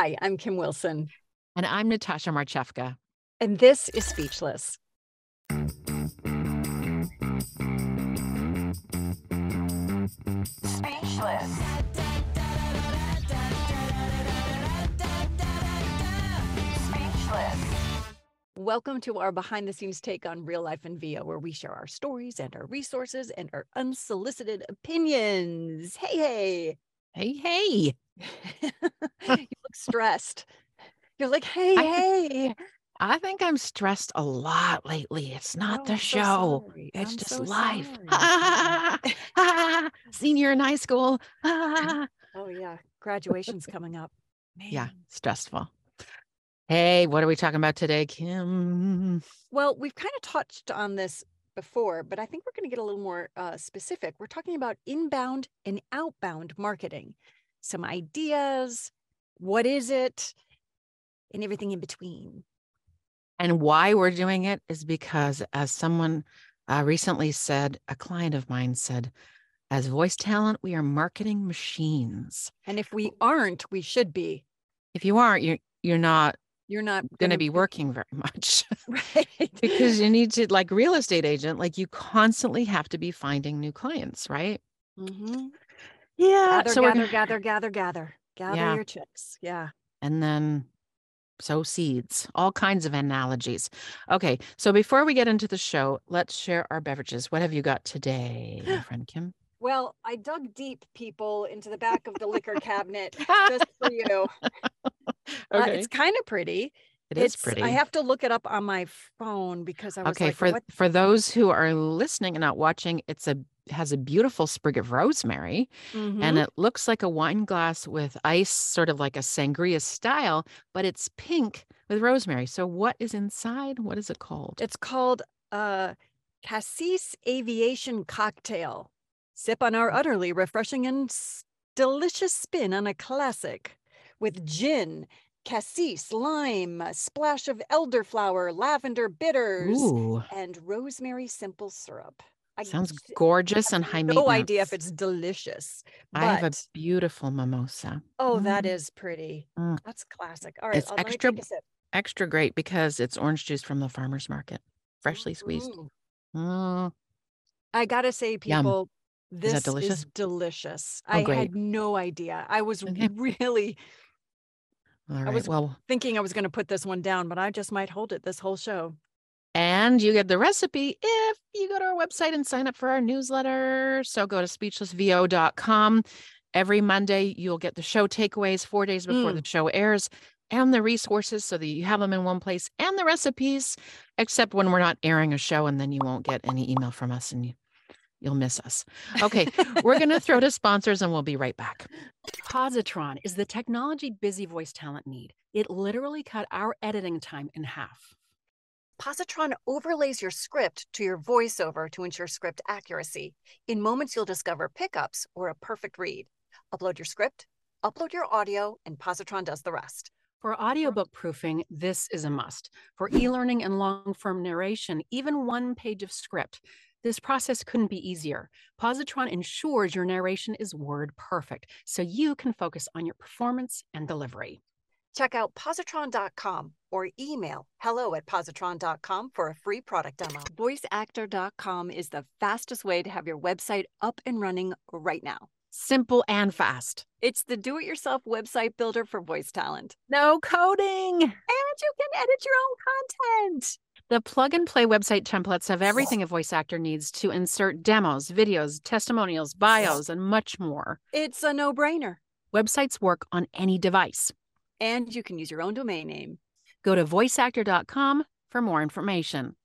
Hi, I'm Kim Wilson. And I'm Natasha Marchewka. And this is Speechless. Speechless. Speechless. Welcome to our behind the scenes take on real life in VO, where we share our stories and our resources and our unsolicited opinions. Hey, hey. Hey, hey. you look stressed. You're like, hey, I- hey. I think I'm stressed a lot lately. It's not Oh, the I'm show. sorry. It's I'm just so life. Senior in high school. Ah. oh, yeah. Graduation's coming up. yeah, stressful. Hey, what are we talking about today, Kim? Well, we've kind of touched on this before, but I think we're going to get a little more uh, specific. We're talking about inbound and outbound marketing, some ideas, what is it, and everything in between. And why we're doing it is because, as someone uh, recently said, a client of mine said, as voice talent, we are marketing machines. And if we aren't, we should be. If you aren't, you're you're not You're not going to be working very much. right because you need to like real estate agent like you constantly have to be finding new clients right Mhm. yeah gather, so gather, gather, gather, gather, gather Yeah. your chicks. Yeah. and then sow seeds all kinds of analogies okay so before we get into the show let's share our beverages what have you got today my friend kim Well, I dug deep, people, into the back of the liquor cabinet just for you. Uh, okay it's kind of pretty. It is it's, pretty I have to look it up on my phone because I was okay like, for what? for those who are listening and not watching it's a has a beautiful sprig of rosemary Mhm. and it looks like a wine glass with ice, sort of like a sangria style, but it's pink with rosemary. So, what is inside? What is it called? it's called uh, Cassis Aviation Cocktail. Sip on Mm. our utterly refreshing and s- delicious spin on a classic with gin, cassis, lime, a splash of elderflower, lavender bitters, Ooh, and rosemary simple syrup. I sounds gorgeous and high no maintenance. idea if it's delicious. I have a beautiful mimosa. Oh, that Mm. is pretty. Mm. That's classic. All right, It's me extra take a sip. Extra great because it's orange juice from the farmer's market, freshly squeezed. Mm. I gotta say, Yum. people, this is delicious? delicious. Oh, I great. had no idea. I was Okay. really all right. was- Well, thinking I was going to put this one down, but I just might hold it this whole show. And you get the recipe if you go to our website and sign up for our newsletter. So go to speechlessvo.com. Every Monday, you'll get the show takeaways four days before the mm. show airs and the resources so that you have them in one place and the recipes, except when we're not airing a show and then you won't get any email from us and you, you'll miss us. Okay, we're going to throw to sponsors and we'll be right back. Pozotron is the technology busy voice talent need. It literally cut our editing time in half. Pozotron overlays your script to your voiceover to ensure script accuracy. In moments, you'll discover pickups or a perfect read. Upload your script, upload your audio, and Pozotron does the rest. For audiobook proofing, this is a must. For e learning and long form narration, even one page of script, this process couldn't be easier. Pozotron ensures your narration is word perfect so you can focus on your performance and delivery. Check out pozotron.com or email hello at pozotron.com for a free product demo. Voiceactor.com is the fastest way to have your website up and running right now. Simple and fast. It's the do it yourself website builder for voice talent. No coding. And you can edit your own content. The plug and play website templates have everything a voice actor needs to insert demos, videos, testimonials, bios, and much more. It's a no brainer. Websites work on any device. And you can use your own domain name. Go to voiceactor.com for more information.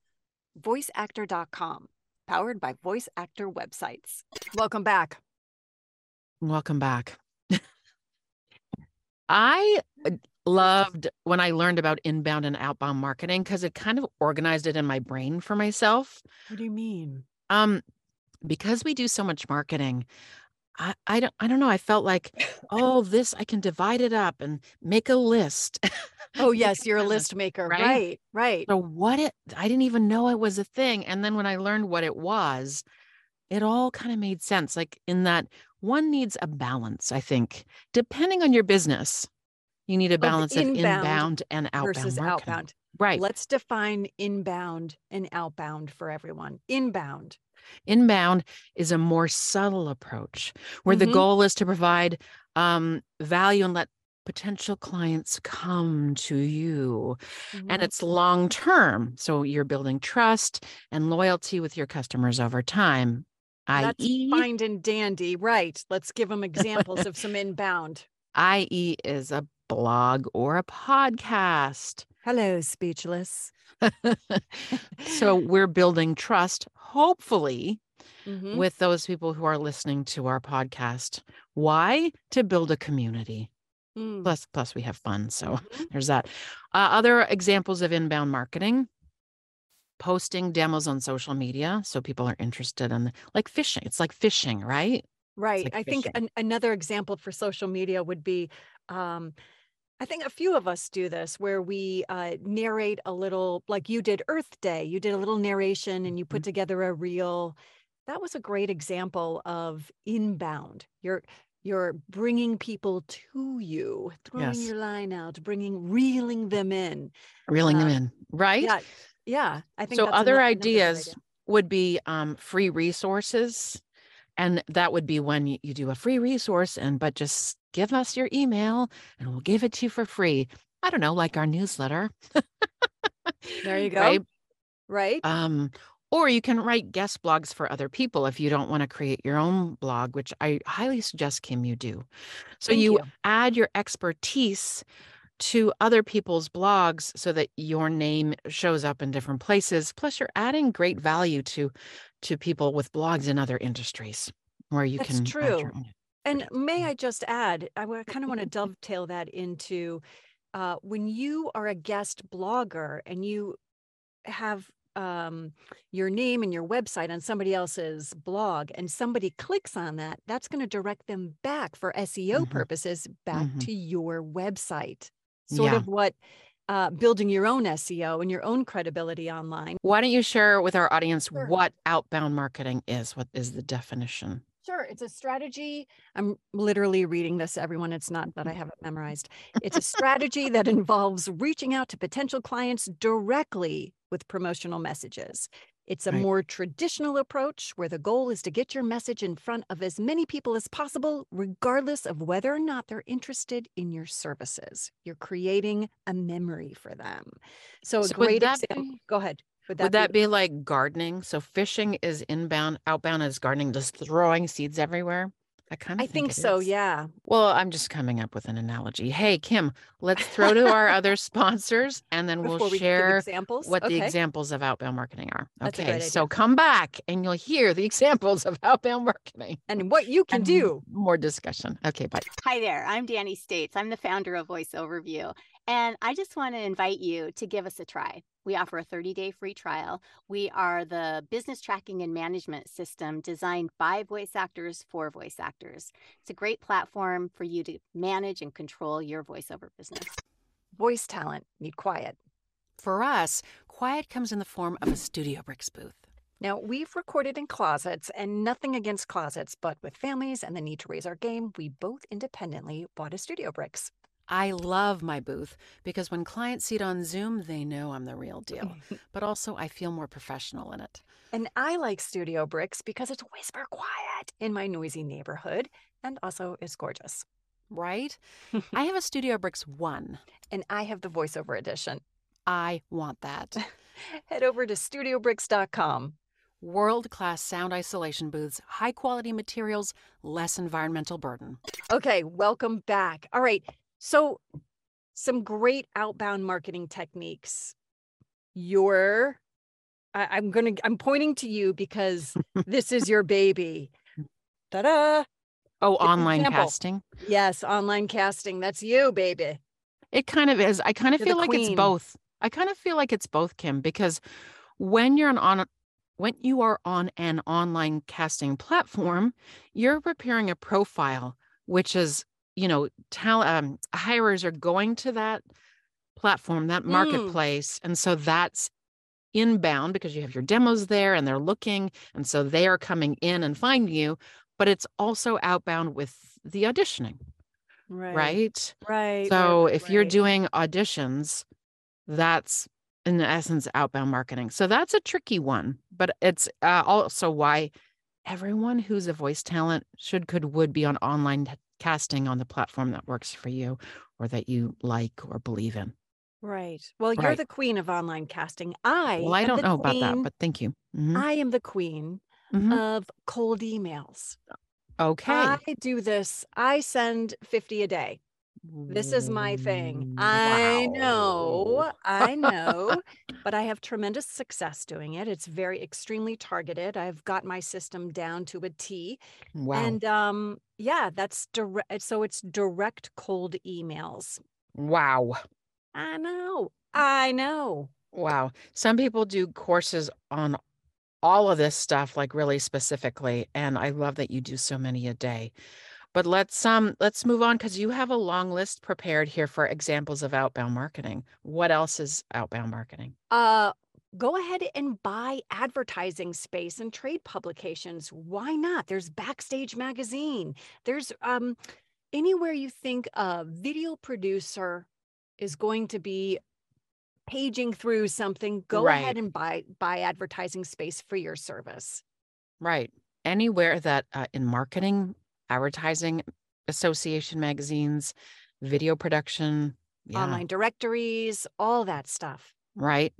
Voiceactor.com, powered by voice actor websites. Welcome back. Welcome back. I loved when I learned about inbound and outbound marketing because it kind of organized it in my brain for myself. What do you mean? Um, because we do so much marketing, I, I don't I don't know. I felt like, oh, this I can divide it up and make a list. Oh, yes, you're a list maker. right? Right, right. So what it I didn't even know it was a thing. And then when I learned what it was, it all kind of made sense. Like in that one needs a balance, I think, depending on your business. You need a balance of inbound inbound, and outbound versus marketing. outbound. Right. Let's define inbound and outbound for everyone. Inbound. Inbound is a more subtle approach where the Mhm. goal is to provide um, value and let potential clients come to you. And Mhm. it's long term. So you're building trust and loyalty with your customers over time, That's i.e., fine and dandy. Right. Let's give them examples of some inbound. i.e. is a blog or a podcast. Hello, speechless. so we're building trust, hopefully, Mhm. with those people who are listening to our podcast. Why? To build a community. Mm. Plus, plus we have fun. So Mhm. there's that. Uh, other examples of inbound marketing: posting demos on social media, so people are interested in, like fishing. It's like fishing, right? Right. like I think an, another example for social media would be um, I think a few of us do this where we uh, narrate a little, like you did Earth Day. You did a little narration and you put Mhm. together a reel. That was a great example of inbound. You're you're bringing people to you, throwing Yes. your line out, bringing, reeling them in. Reeling them Uh, in, right? Yeah, yeah. I think So other ano- another good ideas idea. would be um, free resources, and that would be when you, you do a free resource, and but just give us your email, and we'll give it to you for free. I don't know, like our newsletter. There you go. Right? Right. Um, or you can write guest blogs for other people if you don't want to create your own blog, which I highly suggest, Kim, you do. So you, you. add your expertise to other people's blogs so that your name shows up in different places. Plus, you're adding great value to to people with blogs in other industries where you That's can true. And may I just add, I kind of want to dovetail that into uh, when you are a guest blogger and you have um, your name and your website on somebody else's blog, and somebody clicks on that, that's going to direct them back for SEO Mhm. purposes back Mhm. to your website. Sort Yeah. of what uh, building your own SEO and your own credibility online. Why don't you share with our audience Sure. what outbound marketing is? What is the definition? Sure, it's a strategy. I'm literally reading this, everyone. It's not that I have it memorized. It's a strategy that involves reaching out to potential clients directly with promotional messages. It's a Right. more traditional approach where the goal is to get your message in front of as many people as possible, regardless of whether or not they're interested in your services. You're creating a memory for them. So, a So would great example. be- Go ahead. Would that be like gardening? So fishing is inbound, outbound is gardening, just throwing seeds everywhere. I kind of I think so. Yeah. Well, I'm just coming up with an analogy. Hey, Kim, let's throw to our other sponsors and then Before we'll we share examples. what the examples of outbound marketing are. That's Okay, so come back and you'll hear the examples of outbound marketing. and what you can and do. More discussion. Okay, bye. Hi there, I'm Danny States. I'm the founder of Voice Overview, and I just want to invite you to give us a try. We offer a 30 day free trial. We are the business tracking and management system designed by voice actors for voice actors. It's a great platform for you to manage and control your voiceover business. Voice talent need quiet. For us, quiet comes in the form of a Studio Bricks booth. Now, we've recorded in closets, and nothing against closets, but with families and the need to raise our game, we both independently bought a Studio Bricks. I love my booth because when clients see it on Zoom, they know I'm the real deal. but also, I feel more professional in it. And I like Studio Bricks because it's whisper quiet in my noisy neighborhood, and also it's gorgeous. Right? I have a Studio Bricks 1. And I have the voiceover edition. I want that. Head over to studiobricks.com. World class sound isolation booths, high quality materials, less environmental burden. Okay, welcome back. All right. So, some great outbound marketing techniques. Your, I, I'm gonna, I'm pointing to you because this is your baby. Ta-da! Oh, an online example. casting. Yes, online casting. That's you, baby. It kind of is. I kind of You're feel like it's both. I kind of feel like it's both, Kim, because when you're an on when you are on an online casting platform, you're preparing a profile, which is, you know, talent um, hirers are going to that platform, that Mm. marketplace, and so that's inbound because you have your demos there and they're looking, and so they are coming in and finding you. But it's also outbound with the auditioning Right. right? Right. So right, if you're doing auditions, that's in essence outbound marketing. So that's a tricky one, but it's uh, also why everyone who's a voice talent should could would be on online casting on the platform that works for you or that you like or believe in. Right. Well, you're the queen of online casting. I Well, I don't know about that, but thank you. Mhm, I am the queen mhm. of cold emails. Okay. I do this. I send 50 a day. This is my thing. I know, I know, but I have tremendous success doing it. It's very extremely targeted. I've got my system down to a T. Wow. And um yeah, that's direct so it's direct cold emails. wow. I know. I know. Wow. Some people do courses on all of this stuff like really specifically and I love that you do so many a day. But let's um let's move on cuz you have a long list prepared here for examples of outbound marketing. What else is outbound marketing? Uh go ahead and buy advertising space and trade publications. Why not? There's Backstage magazine. There's um anywhere you think a video producer is going to be paging through something, go Right. ahead and buy buy advertising space for your service. Right. Anywhere that uh, in marketing, advertising, association magazines, video production, yeah, Online directories, all that stuff. right.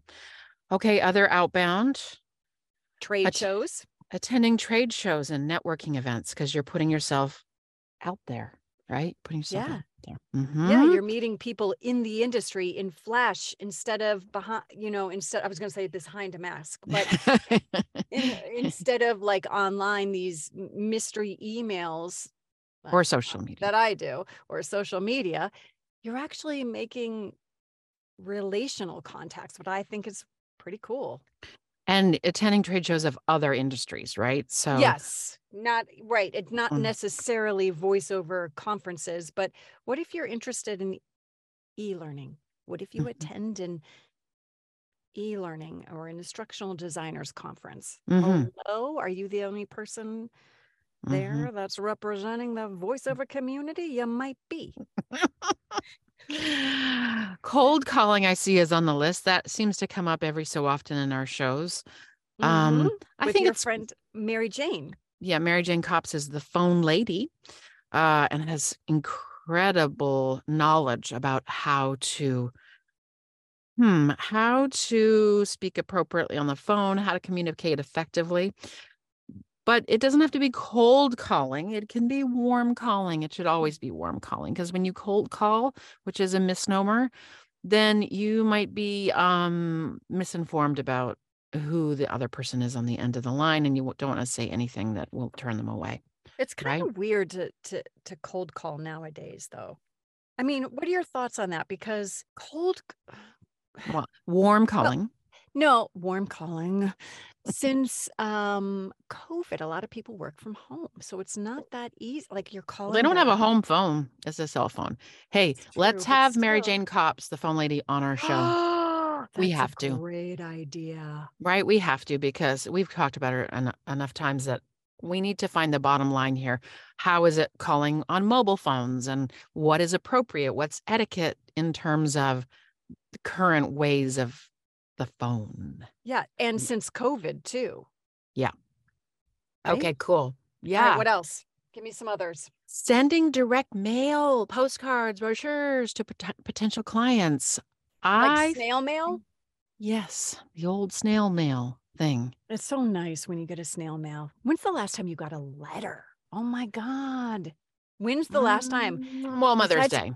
Okay, other outbound Trade Att- shows. attending trade shows and networking events because you're putting yourself out there, right? Putting yourself Yeah. out there. Yeah, Mhm. you're meeting people in the industry in flash instead of behind, you know, instead I was going to say behind a mask, but in, instead of like online these mystery emails or uh, social media. that I do or social media, you're actually making relational contacts, what I think is pretty cool. and attending trade shows of other industries, right? So Yes, not right. It's not Mm. necessarily voiceover conferences, but what if you're interested in e-learning? What if you Mhm. attend an e-learning or an instructional designers conference? Mhm. Hello, are you the only person mhm. there that's representing the voiceover community? You might be. Cold calling, I see, is on the list. That seems to come up every so often in our shows. Um, Mhm. I With think your it's friend Mary Jane. Yeah. Mary Jane Copps is the phone lady, uh, and has incredible knowledge about how to, hmm, how to speak appropriately on the phone, how to communicate effectively. But it doesn't have to be cold calling. It can be warm calling. It should always be warm calling because when you cold call, which is a misnomer, then you might be um, misinformed about who the other person is on the end of the line, and you don't want to say anything that will turn them away. It's kind Right. of weird to, to to cold call nowadays, though. I mean, what are your thoughts on that? Because cold, Well, warm calling. no, warm calling. Since um COVID, a lot of people work from home, so it's not that easy. Like you're calling. they don't have a home phone. It's a cell phone. Hey, let's true, but have Mary still. Jane Copps, the phone lady, on our show. We That's have to. Great idea. Right, we have to because we've talked about it en- enough times that we need to find the bottom line here. How is it calling on mobile phones and what is appropriate? What's etiquette in terms of the current ways of the phone? Yeah, and Mm. since COVID too. right? Okay, cool. All right, Yeah. what else? Give me some others. Sending direct mail, postcards, brochures to pot- potential clients. I Like snail mail. yes, the old snail mail thing. It's so nice when you get a snail mail. When's the last time you got a letter? Oh my God. When's the last time? Mm, Well, Mother's Day.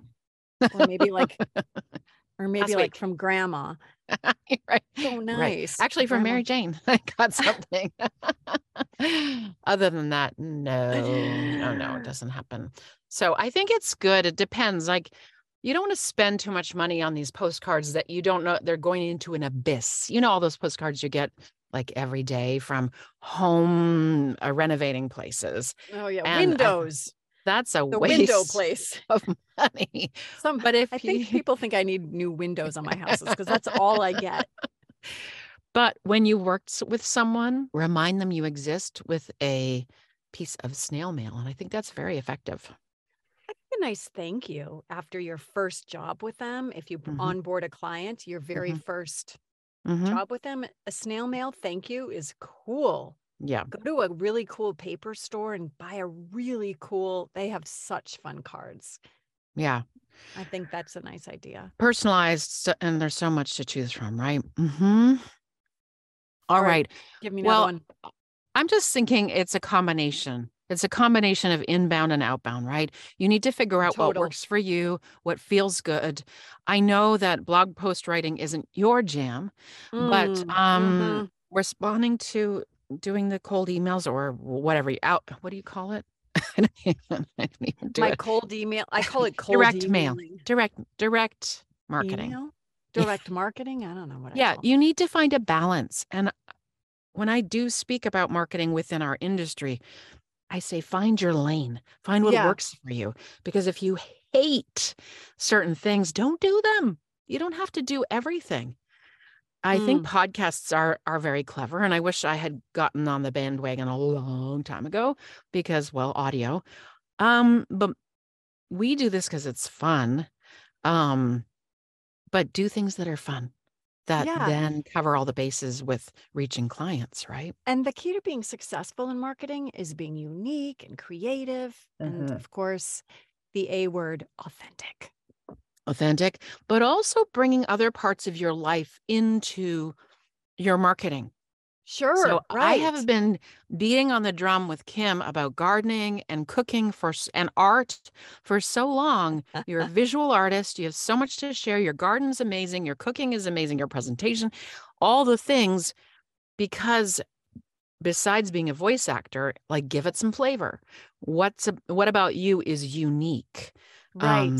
Or maybe like, or maybe Last like week. from grandma. right. So Right. nice. Actually, from Grandma- Mary Jane, I got something. Other than that, no, no, no, it doesn't happen. So I think it's good. It depends. Like, you don't want to spend too much money on these postcards that you don't know they're going into an abyss. You know, all those postcards you get like every day from home uh, renovating places. Oh yeah, And I- windows. That's a the waste window place. of money. Some, But if I think people think I need new windows on my houses because that's all I get. But when you worked with someone, remind them you exist with a piece of snail mail. And I think that's very effective. A nice thank you after your first job with them. If you Mhm. onboard a client, your very Mhm. first Mhm. job with them, a snail mail thank you is cool. Yeah. Go to a really cool paper store and buy a really cool, they have such fun cards. Yeah. I think that's a nice idea. Personalized, and there's so much to choose from, right? Mm-hmm. All All right. right. Give me another Well, one. I'm just thinking it's a combination. It's a combination of inbound and outbound, right? You need to figure out what works for you, what feels good. I know that blog post writing isn't your jam, but Mm, um mhm. responding to doing the cold emails or whatever you out what do you call it? I don't even, I don't even do My it. cold email, I call it cold Direct mail. Direct direct marketing. Email? Direct marketing? I don't know what Yeah, you need to find a balance. And when I do speak about marketing within our industry, I say find your lane, find what Yeah. works for you. Because if you hate certain things, don't do them. You don't have to do everything. I think podcasts are are very clever, and I wish I had gotten on the bandwagon a long time ago because, well, audio. Um, but we do this because it's fun. Um, but do things that are fun that Yeah. then cover all the bases with reaching clients, right? And the key to being successful in marketing is being unique and creative. And Mhm. of course, the A word, authentic. Authentic, but also bringing other parts of your life into your marketing. Sure. So I have been beating on the drum with Kim about gardening and cooking for and art for so long. You're a visual artist. You have so much to share. Your garden's amazing. Your cooking is amazing. Your presentation, all the things, because besides being a voice actor, like give it some flavor. What's a, what about you is unique? Right. um,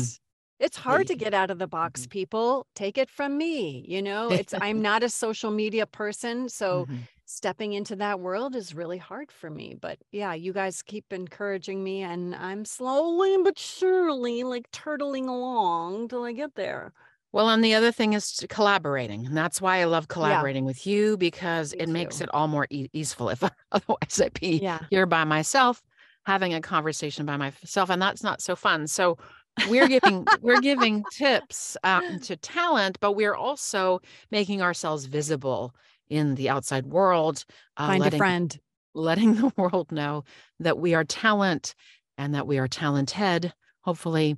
it's hard to get out of the box, Mhm. people. Take it from me. You know, it's I'm not a social media person, so Mhm. Stepping into that world is really hard for me. But yeah, you guys keep encouraging me and I'm slowly but surely like turtling along till I get there. Well, and the other thing is to collaborating. And that's why I love collaborating with you because Me it makes it all more e- easeful. If otherwise I'd be Yeah. here by myself having a conversation by myself, and that's not so fun. So we're giving we're giving tips um, to talent, but we're also making ourselves visible in the outside world, uh, Find a friend. letting the world know that we are talent and that we are talented. Hopefully,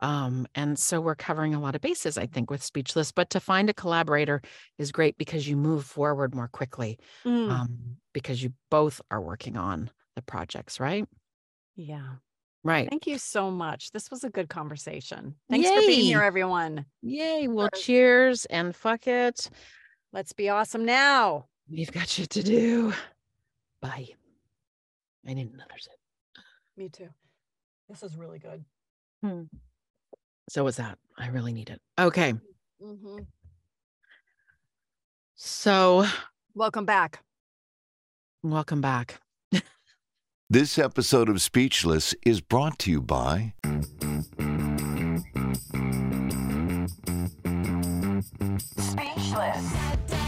um, and so we're covering a lot of bases, I think, with Speechless. But to find a collaborator is great because you move forward more quickly Mm, um, because you both are working on the projects, right? yeah. Right. Thank you so much. This was a good conversation. Thanks for being here, everyone. Yay. Well, cheers and fuck it. Let's be awesome now. We've got shit to do. Bye. I need another sip. Me too. This is really good. Hmm. So was that. I really need it. Okay. Mm-hmm. So Welcome back. welcome back. This episode of Speechless is brought to you by Speechless.